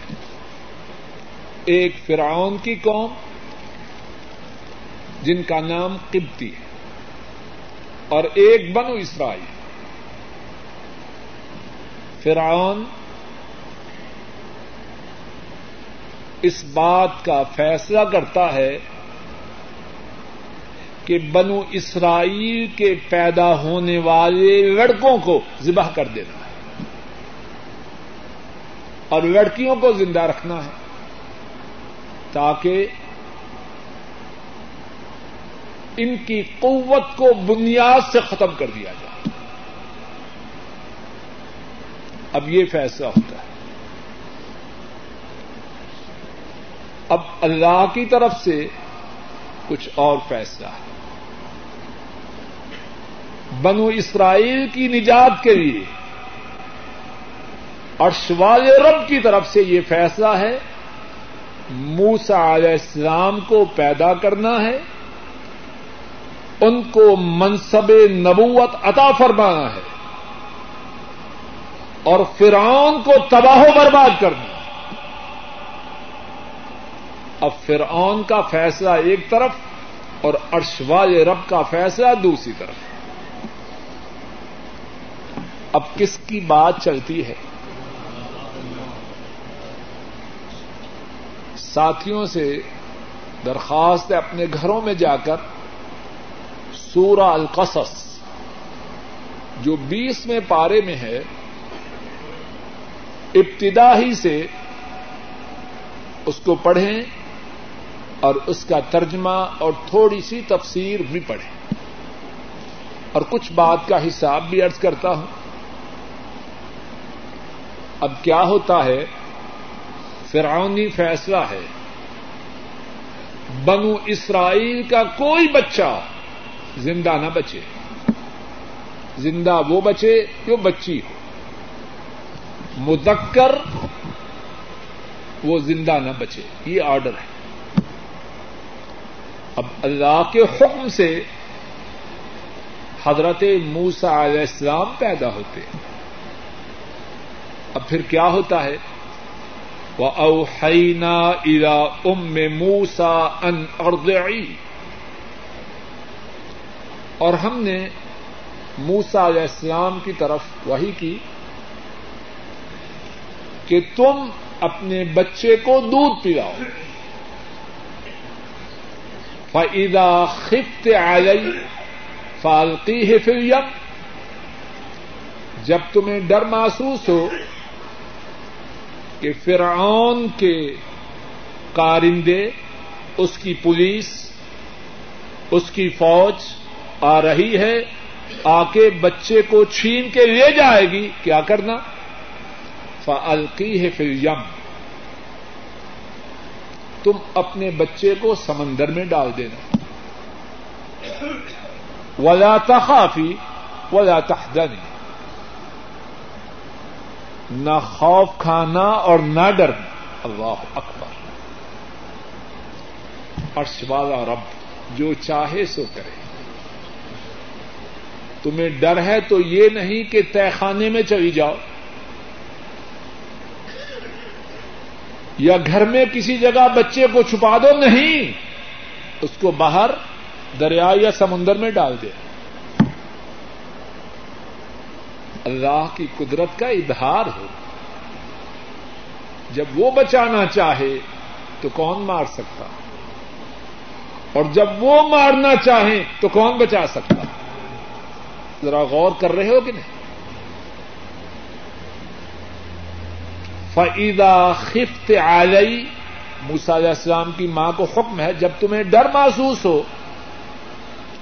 ایک فرعون کی قوم جن کا نام قبطی ہے اور ایک بنو اسرائیل۔ فرعون اس بات کا فیصلہ کرتا ہے کہ بنو اسرائیل کے پیدا ہونے والے لڑکوں کو ذبح کر دینا ہے اور لڑکیوں کو زندہ رکھنا ہے تاکہ ان کی قوت کو بنیاد سے ختم کر دیا جائے۔ اب یہ فیصلہ ہوتا ہے۔ اب اللہ کی طرف سے کچھ اور فیصلہ ہے۔ بنو اسرائیل کی نجات کے لیے اور شوال رب کی طرف سے یہ فیصلہ ہے۔ موسا علیہ السلام کو پیدا کرنا ہے۔ ان کو منصب نبوت عطا فرمانا ہے۔ اور فرعون کو تباہ و برباد کرنا اب فرعون کا فیصلہ ایک طرف اور ارشوال رب کا فیصلہ دوسری طرف۔ اب کس کی بات چلتی ہے؟ ساتھیوں سے درخواست ہے اپنے گھروں میں جا کر سورہ القصص جو بیسویں پارے میں ہے ابتدا ہی سے اس کو پڑھیں اور اس کا ترجمہ اور تھوڑی سی تفسیر بھی پڑھیں۔ اور کچھ بات کا حساب بھی ارض کرتا ہوں۔ اب کیا ہوتا ہے، فرعونی فیصلہ ہے، بنو اسرائیل کا کوئی بچہ زندہ نہ بچے۔ زندہ وہ بچے جو بچی ہو۔ مذکر وہ زندہ نہ بچے۔ یہ آرڈر ہے۔ اب اللہ کے حکم سے حضرت موسا علیہ السلام پیدا ہوتے ہیں۔ اب پھر کیا ہوتا ہے؟ وہ اوحینا الا ام موسا ان ارضعی اور ہم نے موسا علیہ السلام کی طرف وہی کی۔ کہ تم اپنے بچے کو دودھ پلاؤ۔ فعدا خفت آئی فالقی ہے پھر یم جب تمہیں ڈر محسوس ہو کہ فرعون کے کارندے، اس کی پولیس، اس کی فوج آ رہی ہے، آ کے بچے کو چھین کے لے جائے گی، کیا کرنا؟ فلقی ہے پھر یم تم اپنے بچے کو سمندر میں ڈال دینا۔ ولا تخافی ولا تحزنی نہ خوف کھانا اور نہ ڈرنا اللہ اکبر۔ عرش والا رب، جو چاہے سو کرے۔ تمہیں ڈر ہے تو یہ نہیں کہ تہ خانے میں چلی جاؤ۔ یا گھر میں کسی جگہ بچے کو چھپا دو نہیں، اس کو باہر دریا یا سمندر میں ڈال دے۔ اللہ کی قدرت کا اظہار ہو۔ جب وہ بچانا چاہے تو کون مار سکتا؟ اور جب وہ مارنا چاہیں تو کون بچا سکتا؟ ذرا غور کر رہے ہو کہ نہیں؟ فعیدہ خفت علیہ موسا علیہ السلام کی ماں کو حکم ہے، جب تمہیں ڈر محسوس ہو،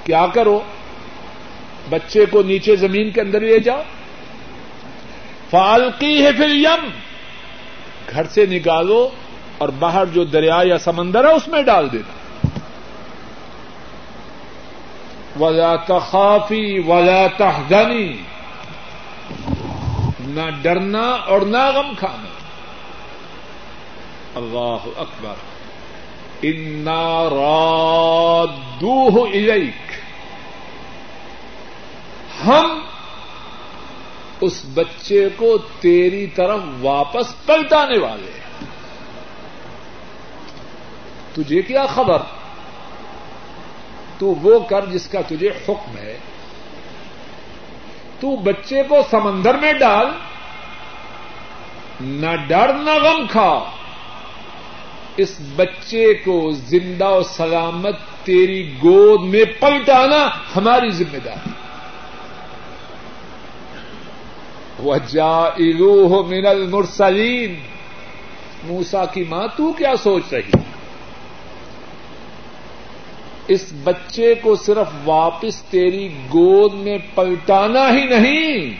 کیا کرو؟ بچے کو نیچے زمین کے اندر لے جاؤ۔ فالقی ہے پھر یم گھر سے نکالو اور باہر جو دریا یا سمندر ہے، اس میں ڈال دینا۔ ولا تخافی ولا تحزنی نہ ڈرنا اور نہ غم کھانا۔ اللہ اکبر انا رادوہ الیک ہم اس بچے کو تیری طرف واپس پلٹانے والے ہیں تجھے کیا خبر تو وہ کر جس کا تجھے حکم ہے تو بچے کو سمندر میں ڈال نہ ڈر نہ غم کھا اس بچے کو زندہ و سلامت تیری گود میں پلٹانا ہماری ذمہ داری۔ وجہ من المرسلین موسا کی ماں، تو کیا سوچ رہی؟ اس بچے کو صرف واپس تیری گود میں پلٹانا ہی نہیں۔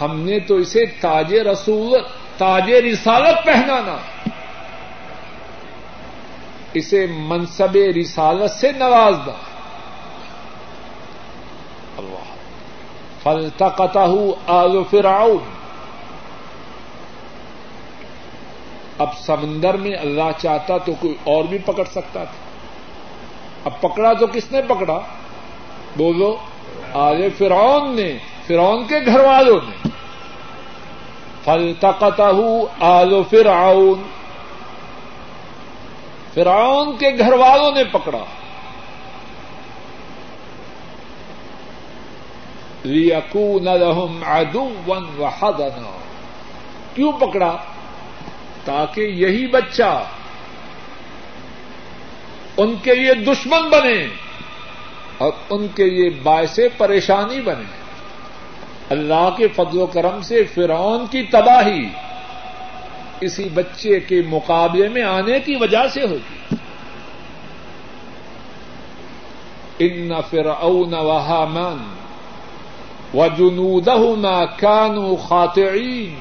ہم نے تو اسے تاج رسول، تاج رسالت پہنانا۔ اسے منصب رسالت سے نواز نوازنا اللہ۔ فلتقطہ آل فرعون۔ اب سمندر میں اللہ چاہتا تو کوئی اور بھی پکڑ سکتا تھا۔ اب پکڑا تو کس نے پکڑا؟ بولو، آل فرعون نے، فرعون کے گھر والوں نے۔ فلتقطہ آل فرعون۔ فرعون کے گھر والوں نے پکڑا۔ لهم عدوا وحضنا کیوں پکڑا؟ تاکہ یہی بچہ ان کے لیے دشمن بنے اور ان کے لیے باعث پریشانی بنے۔ اللہ کے فضل و کرم سے فرعون کی تباہی کسی بچے کے مقابلے میں آنے کی وجہ سے ہوگی ان فرعون و حامان و جنودہما کانوا خاطعین۔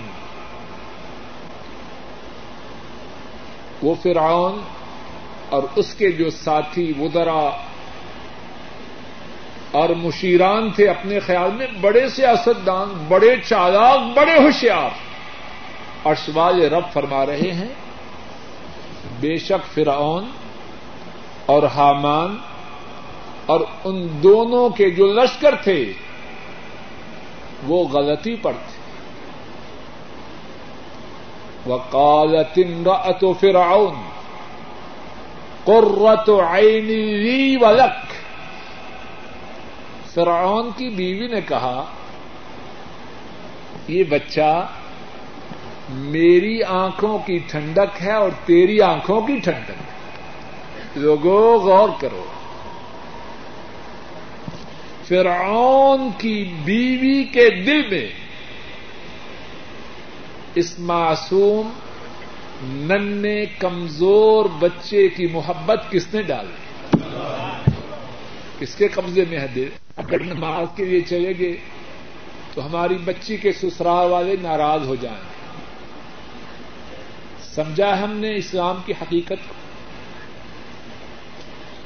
وہ فرعون اور اس کے جو ساتھی وزرا اور مشیران تھے اپنے خیال میں بڑے سیاستدان، بڑے چالاک، بڑے ہوشیار۔ اور رب فرما رہے ہیں، بے شک فرعون اور حامان اور ان دونوں کے جو لشکر تھے، وہ غلطی پر تھے۔ وقالت امرأة فرعون قرة عين لي ولك فرعون کی بیوی نے کہا، یہ بچہ میری آنکھوں کی ٹھنڈک ہے اور تیری آنکھوں کی ٹھنڈک لوگوں، غور کرو۔ فرعون کی بیوی کے دل میں اس معصوم ننے کمزور بچے کی محبت کس نے ڈالی کس کے قبضے میں ہے دل؟ اگر نماز کے لیے چلے گے تو ہماری بچی کے سسرال والے ناراض ہو جائیں۔ سمجھا ہم نے اسلام کی حقیقت کو۔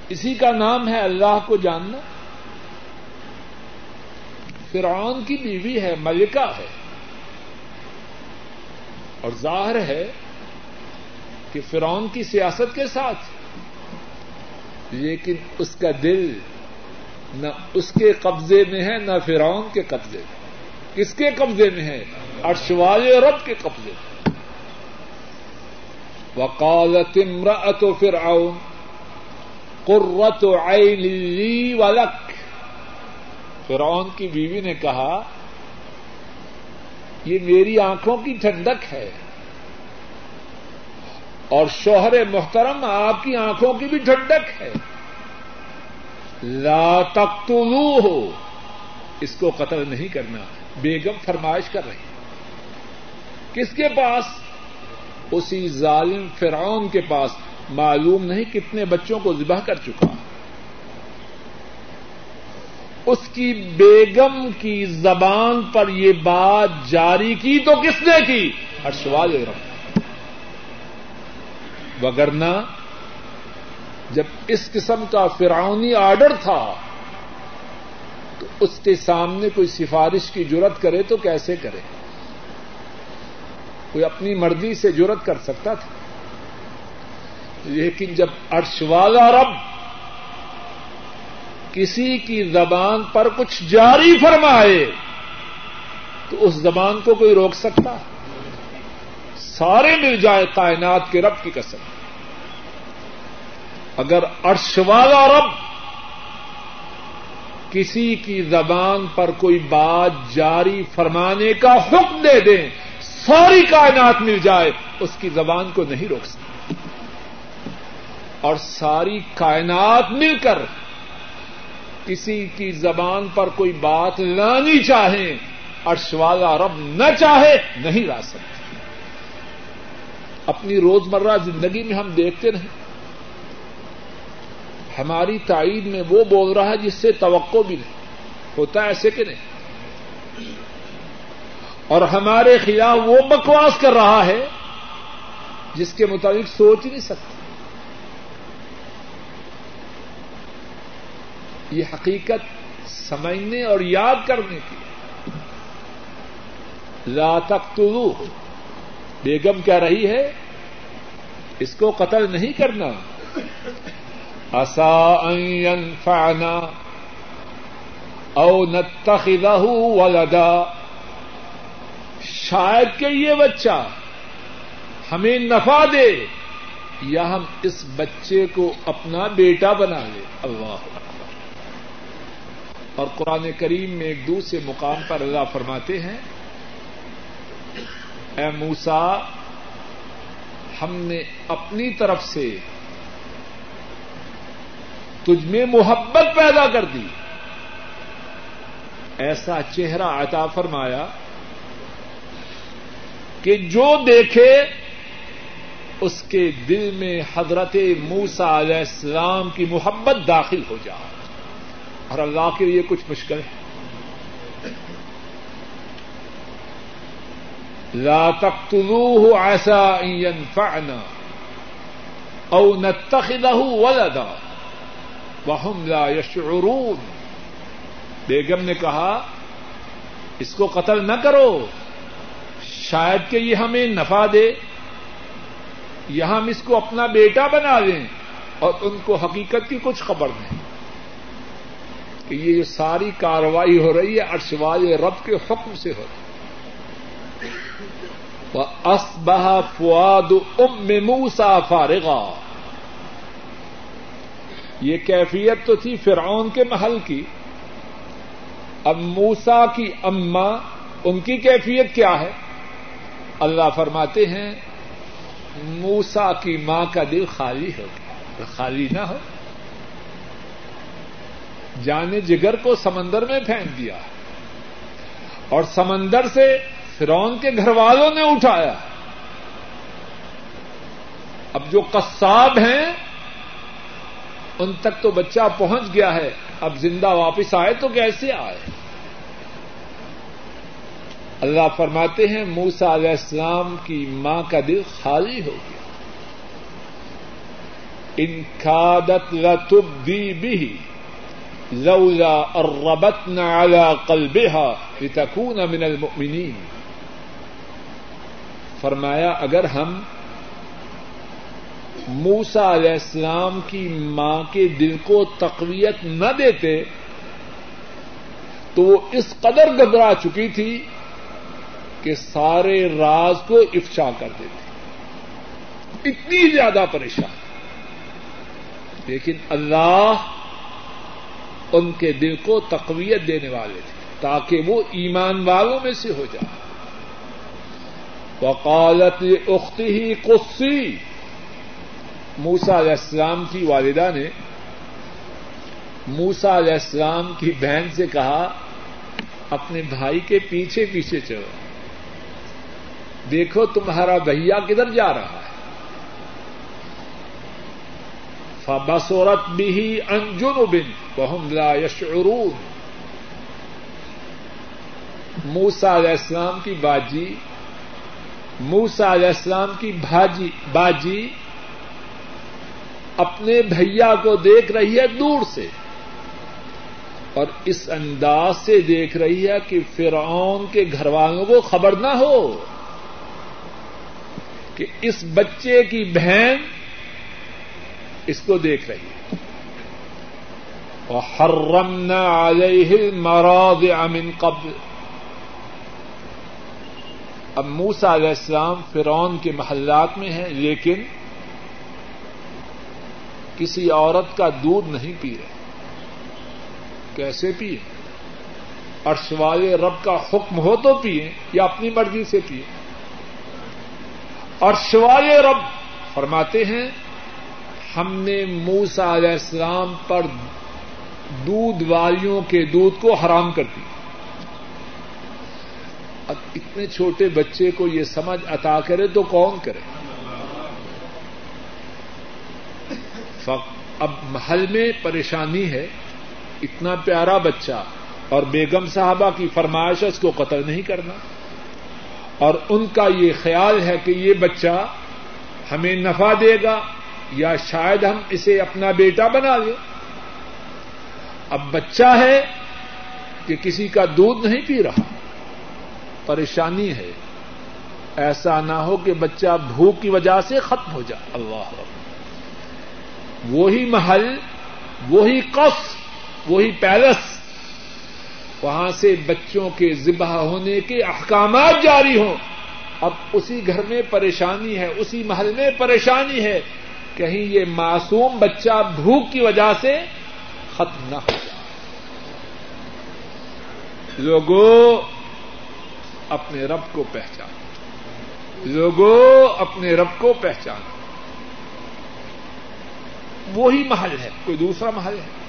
اسی کا نام ہے اللہ کو جاننا۔ فرعون کی بیوی ہے، ملکہ ہے۔ اور ظاہر ہے کہ فرعون کی سیاست کے ساتھ، لیکن اس کا دل نہ اس کے قبضے میں ہے، نہ فرعون کے قبضے میں۔ کس کے قبضے میں ہے؟ ارشوال رب کے قبضے میں۔ وقالت امرأة فرعون، قرة عين لي ولك. فرعون کی بیوی نے کہا، یہ میری آنکھوں کی ٹھنڈک ہے اور شوہر محترم آپ کی آنکھوں کی بھی ٹھنڈک ہے۔ لا تقتلوه۔ ہو اس کو قتل نہیں کرنا، بیگم فرمائش کر رہی کس کے پاس؟ اسی ظالم فرعون کے پاس معلوم نہیں کتنے بچوں کو ذبح کر چکا۔ اس کی بیگم کی زبان پر یہ بات جاری کی تو کس نے کی؟ ارشوال رب وگرنا جب اس قسم کا فرعونی آرڈر تھا، تو اس کے سامنے کوئی سفارش کی ضرورت کرے تو کیسے کرے؟ کوئی اپنی مرضی سے جرت کر سکتا تھا۔ لیکن جب عرش والا رب کسی کی زبان پر کچھ جاری فرمائے، تو اس زبان کو کوئی روک سکتا؟ سارے مل جائے کائنات کے رب کی قسم۔ اگر عرش والا رب کسی کی زبان پر کوئی بات جاری فرمانے کا حکم دے دیں ساری کائنات مل جائے، اس کی زبان کو نہیں روک سکتی اور ساری کائنات مل کر کسی کی زبان پر کوئی بات لانی چاہیں ارش والا رب نہ چاہے، نہیں لا سکتے۔ اپنی روزمرہ زندگی میں ہم دیکھتے رہیں۔ ہماری تائید میں وہ بول رہا ہے جس سے توقع بھی نہیں، ہوتا ہے ایسے کہ نہیں۔ اور ہمارے خلاف وہ بکواس کر رہا ہے جس کے مطابق سوچ نہیں سکتے یہ حقیقت سمجھنے اور یاد کرنے کی۔ لا تقتلو بیگم کہہ رہی ہے، اس کو قتل نہیں کرنا۔ ان فانا او نتخذہ ولدا۔ شاید کہ یہ بچہ ہمیں نفع دے یا ہم اس بچے کو اپنا بیٹا بنا لیں اللہ۔ اور قرآن کریم میں ایک دوسرے مقام پر اللہ فرماتے ہیں، اے موسا ہم نے اپنی طرف سے تجھ میں محبت پیدا کر دی۔ ایسا چہرہ عطا فرمایا کہ جو دیکھے اس کے دل میں حضرت موسا علیہ السلام کی محبت داخل ہو جائے اور اللہ کے لیے کچھ مشکل ہے۔ لا تقتلوه عسى ان ينفعنا او نتخذه ولدا وهم لا يشعرون۔ بیگم نے کہا، اس کو قتل نہ کرو۔ شاید کہ یہ ہمیں نفع دے، یا ہم اس کو اپنا بیٹا بنا دیں اور ان کو حقیقت کی کچھ خبر نہیں کہ یہ جو ساری کاروائی ہو رہی ہے ارشوال رب کے حکم سے ہو رہی وہ اسبہ فواد ام موسا فارغا۔ یہ کیفیت تو تھی فرعون کے محل کی۔ اب موسا کی اما، ان کی کیفیت کیا ہے؟ اللہ فرماتے ہیں موسا کی ماں کا دل خالی ہو گیا۔ خالی نہ ہو۔ جانے جگر کو سمندر میں پھینک دیا۔ اور سمندر سے فرون کے گھر والوں نے اٹھایا۔ اب جو قصاب ہیں، ان تک تو بچہ پہنچ گیا ہے۔ اب زندہ واپس آئے تو کیسے آئے؟ اللہ فرماتے ہیں موسا علیہ السلام کی ماں کا دل خالی ہو گیا۔ ان کھادت دی بھی لولا الربتنا على قلبها لتكون من المؤمنين فرمایا، اگر ہم موسا علیہ السلام کی ماں کے دل کو تقویت نہ دیتے، تو وہ اس قدر گھبرا چکی تھی کہ سارے راز کو افشا کر دیتی اتنی زیادہ پریشان۔ لیکن اللہ ان کے دل کو تقویت دینے والے تھے تاکہ وہ ایمان والوں میں سے ہو جائے۔ وقالت اختی ہی کسی موسا علیہ السلام کی والدہ نے موسا علیہ السلام کی بہن سے کہا، اپنے بھائی کے پیچھے پیچھے چلو۔ دیکھو تمہارا بھیا کدھر جا رہا ہے۔ بسورت بھی انجن بن بہم لا یشعرون موسا علیہ السلام کی باجی موسا علیہ السلام کی بھاجی، باجی اپنے بھیا کو دیکھ رہی ہے دور سے اور اس انداز سے دیکھ رہی ہے کہ فرعون کے گھر والوں کو خبر نہ ہو۔ کہ اس بچے کی بہن اس کو دیکھ رہی ہے۔ اور حرمنا علیہ مراد امن قبل۔ اب موسا علیہ السلام فرون کے محلات میں ہیں، لیکن کسی عورت کا دودھ نہیں پی رہے۔ کیسے پیے؟ ارشوائے رب کا حکم ہو تو پیے یا اپنی مرضی سے پیے؟ ارشوائے رب فرماتے ہیں، ہم نے موسا علیہ السلام پر دودھ والیوں کے دودھ کو حرام کر دیا۔ اب اتنے چھوٹے بچے کو یہ سمجھ عطا کرے تو کون کرے؟ اب محل میں پریشانی ہے، اتنا پیارا بچہ اور بیگم صاحبہ کی فرمائش اس کو قتل نہیں کرنا۔ اور ان کا یہ خیال ہے کہ یہ بچہ ہمیں نفع دے گا یا شاید ہم اسے اپنا بیٹا بنا لیں۔ اب بچہ ہے کہ کسی کا دودھ نہیں پی رہا۔ پریشانی ہے۔ ایسا نہ ہو کہ بچہ بھوک کی وجہ سے ختم ہو جائے۔ اللہ وہی محل، وہی قف وہی پیلس۔ وہاں سے بچوں کے ذبح ہونے کے احکامات جاری ہوں۔ اب اسی گھر میں پریشانی ہے، اسی محل میں پریشانی ہے۔ کہیں یہ معصوم بچہ بھوک کی وجہ سے ختم نہ ہو جائے۔ لوگوں اپنے رب کو پہچان۔ لوگوں اپنے رب کو پہچان۔ وہی محل ہے، کوئی دوسرا محل ہے۔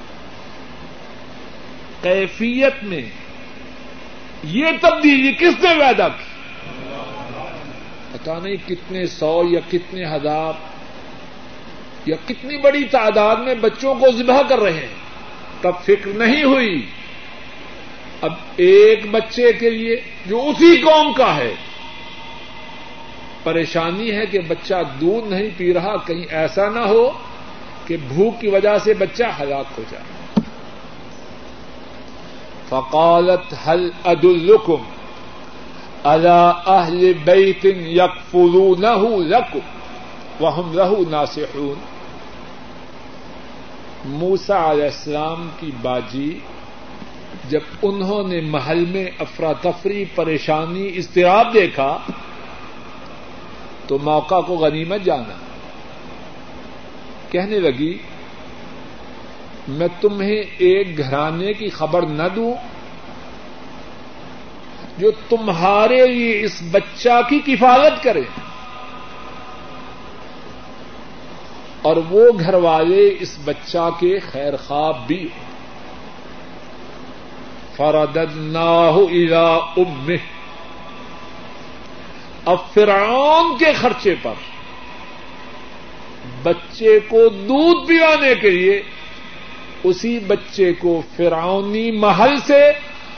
کیفیت میں یہ تبدیلی کس نے پیدا کی؟ پتا نہیں کتنے سو یا کتنے ہزار یا کتنی بڑی تعداد میں بچوں کو ذبح کر رہے ہیں۔ تب فکر نہیں ہوئی۔ اب ایک بچے کے لیے جو اسی قوم کا ہے، پریشانی ہے کہ بچہ دودھ نہیں پی رہا، کہیں ایسا نہ ہو کہ بھوک کی وجہ سے بچہ ہلاک ہو جائے۔ فقالت هل ادلكم على اهل بيت يكفلونه لكم وهم له ناصحون موسا علیہ السلام کی باجی جب انہوں نے محل میں افراتفری پریشانی اضطراب دیکھا تو موقع کو غنیمت جانا کہنے لگی میں تمہیں ایک گھرانے کی خبر نہ دوں جو تمہارے لیے اس بچہ کی کفالت کرے اور وہ گھر والے اس بچہ کے خیر خواب بھی فردد الا ام اب فرعون کے خرچے پر بچے کو دودھ پلانے کے لیے اسی بچے کو فرعونی محل سے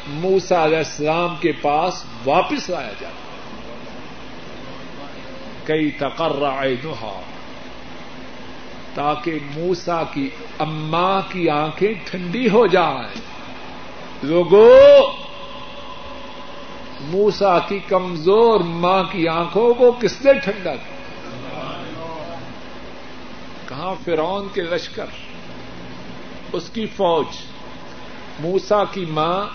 موسا علیہ السلام کے پاس واپس لایا جاتا کئی تقرر نہا تاکہ موسا کی اماں کی آنکھیں ٹھنڈی ہو جائیں۔ لوگوں موسا کی کمزور ماں کی آنکھوں کو کس نے ٹھنڈا کیا؟ کہاں فرعون کے لشکر؟ اس کی فوج موسا کی ماں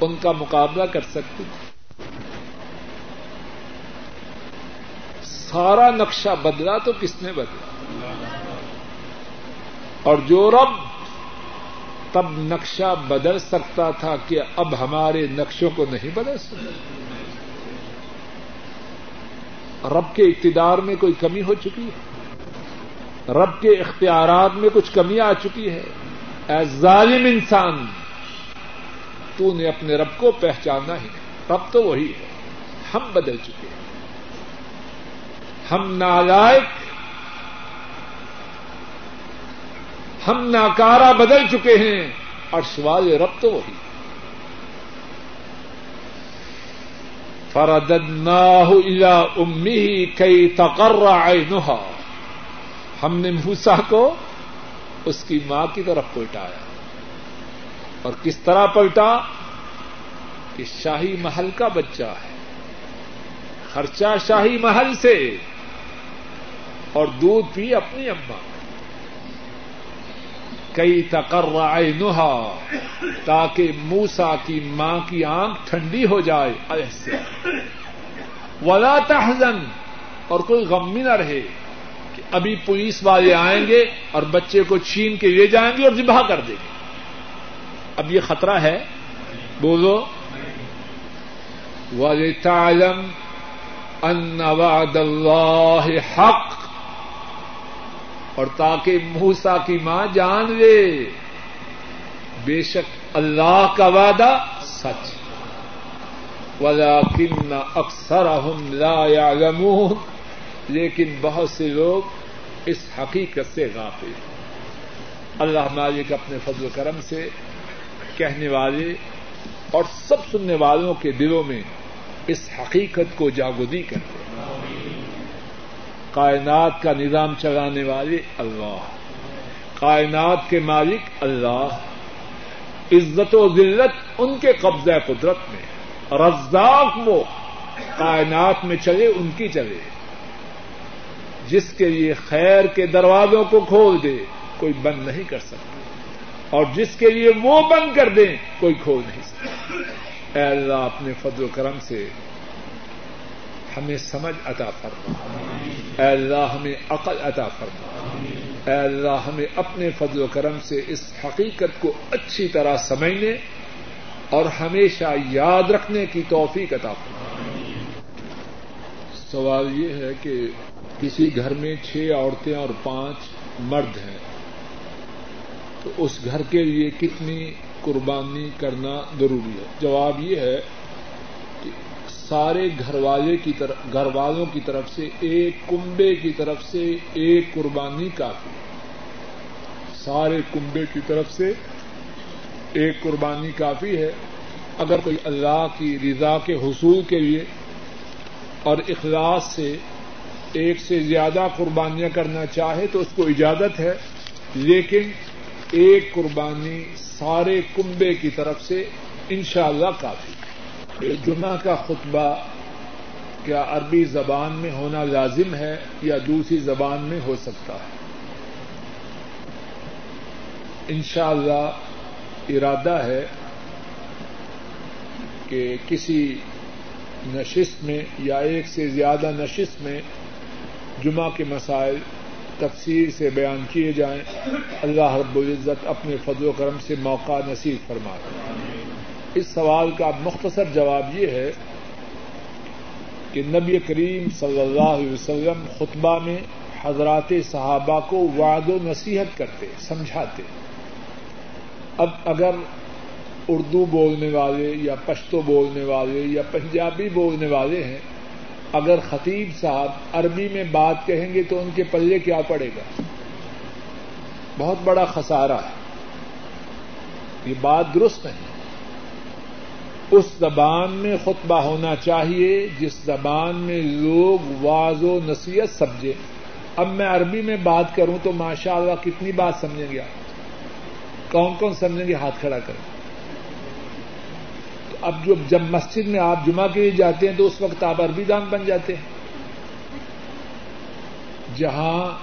ان کا مقابلہ کر سکتی سارا نقشہ بدلا تو کس نے بدلا؟ اور جو رب تب نقشہ بدل سکتا تھا کہ اب ہمارے نقشوں کو نہیں بدل سکتا۔ رب کے اقتدار میں کوئی کمی ہو چکی ہے؟ رب کے اختیارات میں کچھ کمی آ چکی ہے۔ اے ظالم انسان، تو نے اپنے رب کو پہچانا ہی رب تو وہی ہے۔ ہم بدل چکے ہیں۔ ہم نالائق، ہم ناکارا بدل چکے ہیں۔ اور سوال رب تو وہی۔ فرددناہ الى امی کئی تقرر عینہا۔ ہم نے موسا کو اس کی ماں کی طرف پلٹایا اور کس طرح پلٹا کہ شاہی محل کا بچہ ہے خرچہ شاہی محل سے اور دودھ بھی اپنی اما کئی تقرر نہا تاکہ موسا کی ماں کی آنکھ ٹھنڈی ہو جائے ایسے ولا تحزن اور کوئی غم نہ رہے۔ ابھی پولیس والے آئیں گے اور بچے کو چھین کے لے جائیں گے اور ذبح کر دیں گے۔ اب یہ خطرہ ہے۔ بولو۔ وَلِتَعْلَمْ أَنَّ وَعْدَ اللَّهِ حق۔ اور تاکہ موسا کی ماں جان لے۔ بے شک اللہ کا وعدہ سچ۔ وَلَكِنَّ أَكْثَرَهُمْ لَا يَعْلَمُونَ۔ لیکن بہت سے لوگ اس حقیقت سے غافل اللہ مالک اپنے فضل و کرم سے کہنے والے اور سب سننے والوں کے دلوں میں اس حقیقت کو جاگودی کرتے کائنات کا نظام چلانے والے اللہ۔ کائنات کے مالک اللہ۔ عزت و ذلت ان کے قبضہ قدرت میں۔ رزاق وہ کائنات میں چلے، ان کی چلے۔ جس کے لیے خیر کے دروازوں کو کھول دے، کوئی بند نہیں کر سکتا۔ اور جس کے لیے وہ بند کر دیں کوئی کھول نہیں سکتا۔ اے اللہ، اپنے فضل و کرم سے ہمیں سمجھ عطا فرما۔ اے اللہ، ہمیں عقل عطا فرما۔ اے اللہ، ہمیں اپنے فضل و کرم سے اس حقیقت کو اچھی طرح سمجھنے اور ہمیشہ یاد رکھنے کی توفیق عطا فرما۔ سوال یہ ہے کہ کسی گھر میں چھ عورتیں اور پانچ مرد ہیں۔ تو اس گھر کے لیے کتنی قربانی کرنا ضروری ہے؟ جواب یہ ہے کہ سارے گھر والے کی طرف، گھر والوں کی طرف سے ایک کنبے کی طرف سے ایک قربانی کافی سارے کنبے کی طرف سے ایک قربانی کافی ہے۔ اگر کوئی اللہ کی رضا کے حصول کے لیے اور اخلاص سے ایک سے زیادہ قربانیاں کرنا چاہے تو اس کو اجازت ہے، لیکن ایک قربانی سارے کنبے کی طرف سے انشاءاللہ اللہ کافی جمعہ کا خطبہ کیا عربی زبان میں ہونا لازم ہے یا دوسری زبان میں ہو سکتا ہے؟ انشاءاللہ اللہ ارادہ ہے کہ کسی نشست میں یا ایک سے زیادہ نشست میں جمعہ کے مسائل تفصیل سے بیان کیے جائیں، اللہ رب العزت اپنے فضل و کرم سے موقع نصیب فرما اس سوال کا مختصر جواب یہ ہے کہ نبی کریم صلی اللہ علیہ وسلم خطبہ میں حضرات صحابہ کو وعد و نصیحت کرتے، سمجھاتے۔ اب اگر اردو بولنے والے یا پشتو بولنے والے یا پنجابی بولنے والے ہیں اگر خطیب صاحب عربی میں بات کہیں گے تو ان کے پلے کیا پڑے گا؟ بہت بڑا خسارہ ہے۔ یہ بات درست نہیں۔ اس زبان میں خطبہ ہونا چاہیے جس زبان میں لوگ واض و نصیحت سمجھے اب میں عربی میں بات کروں تو ماشاء اللہ کتنی بات سمجھیں گے آپ؟ کون کون سمجھیں گے؟ ہاتھ کھڑا کریں۔ اب جو جب مسجد میں آپ جمعہ کے لیے جاتے ہیں تو اس وقت آپ عربی دان بن جاتے ہیں۔ جہاں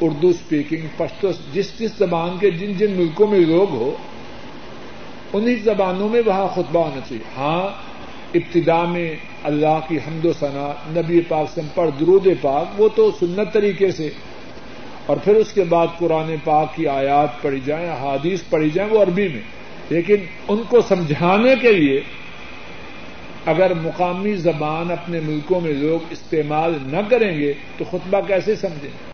اردو اسپیکنگ پشتو جس جس زبان کے جن جن ملکوں میں لوگ ہو انہیں زبانوں میں وہاں خطبہ ہونا چاہیے۔ ہاں ابتدا میں اللہ کی حمد و ثنا، نبی پاک سے پڑھ درود پاک، وہ تو سنت طریقے سے۔ اور پھر اس کے بعد قرآن پاک کی آیات پڑھی جائیں حادیث پڑھی جائیں، وہ عربی میں۔ لیکن ان کو سمجھانے کے لیے اگر مقامی زبان اپنے ملکوں میں لوگ استعمال نہ کریں گے تو خطبہ کیسے سمجھیں؟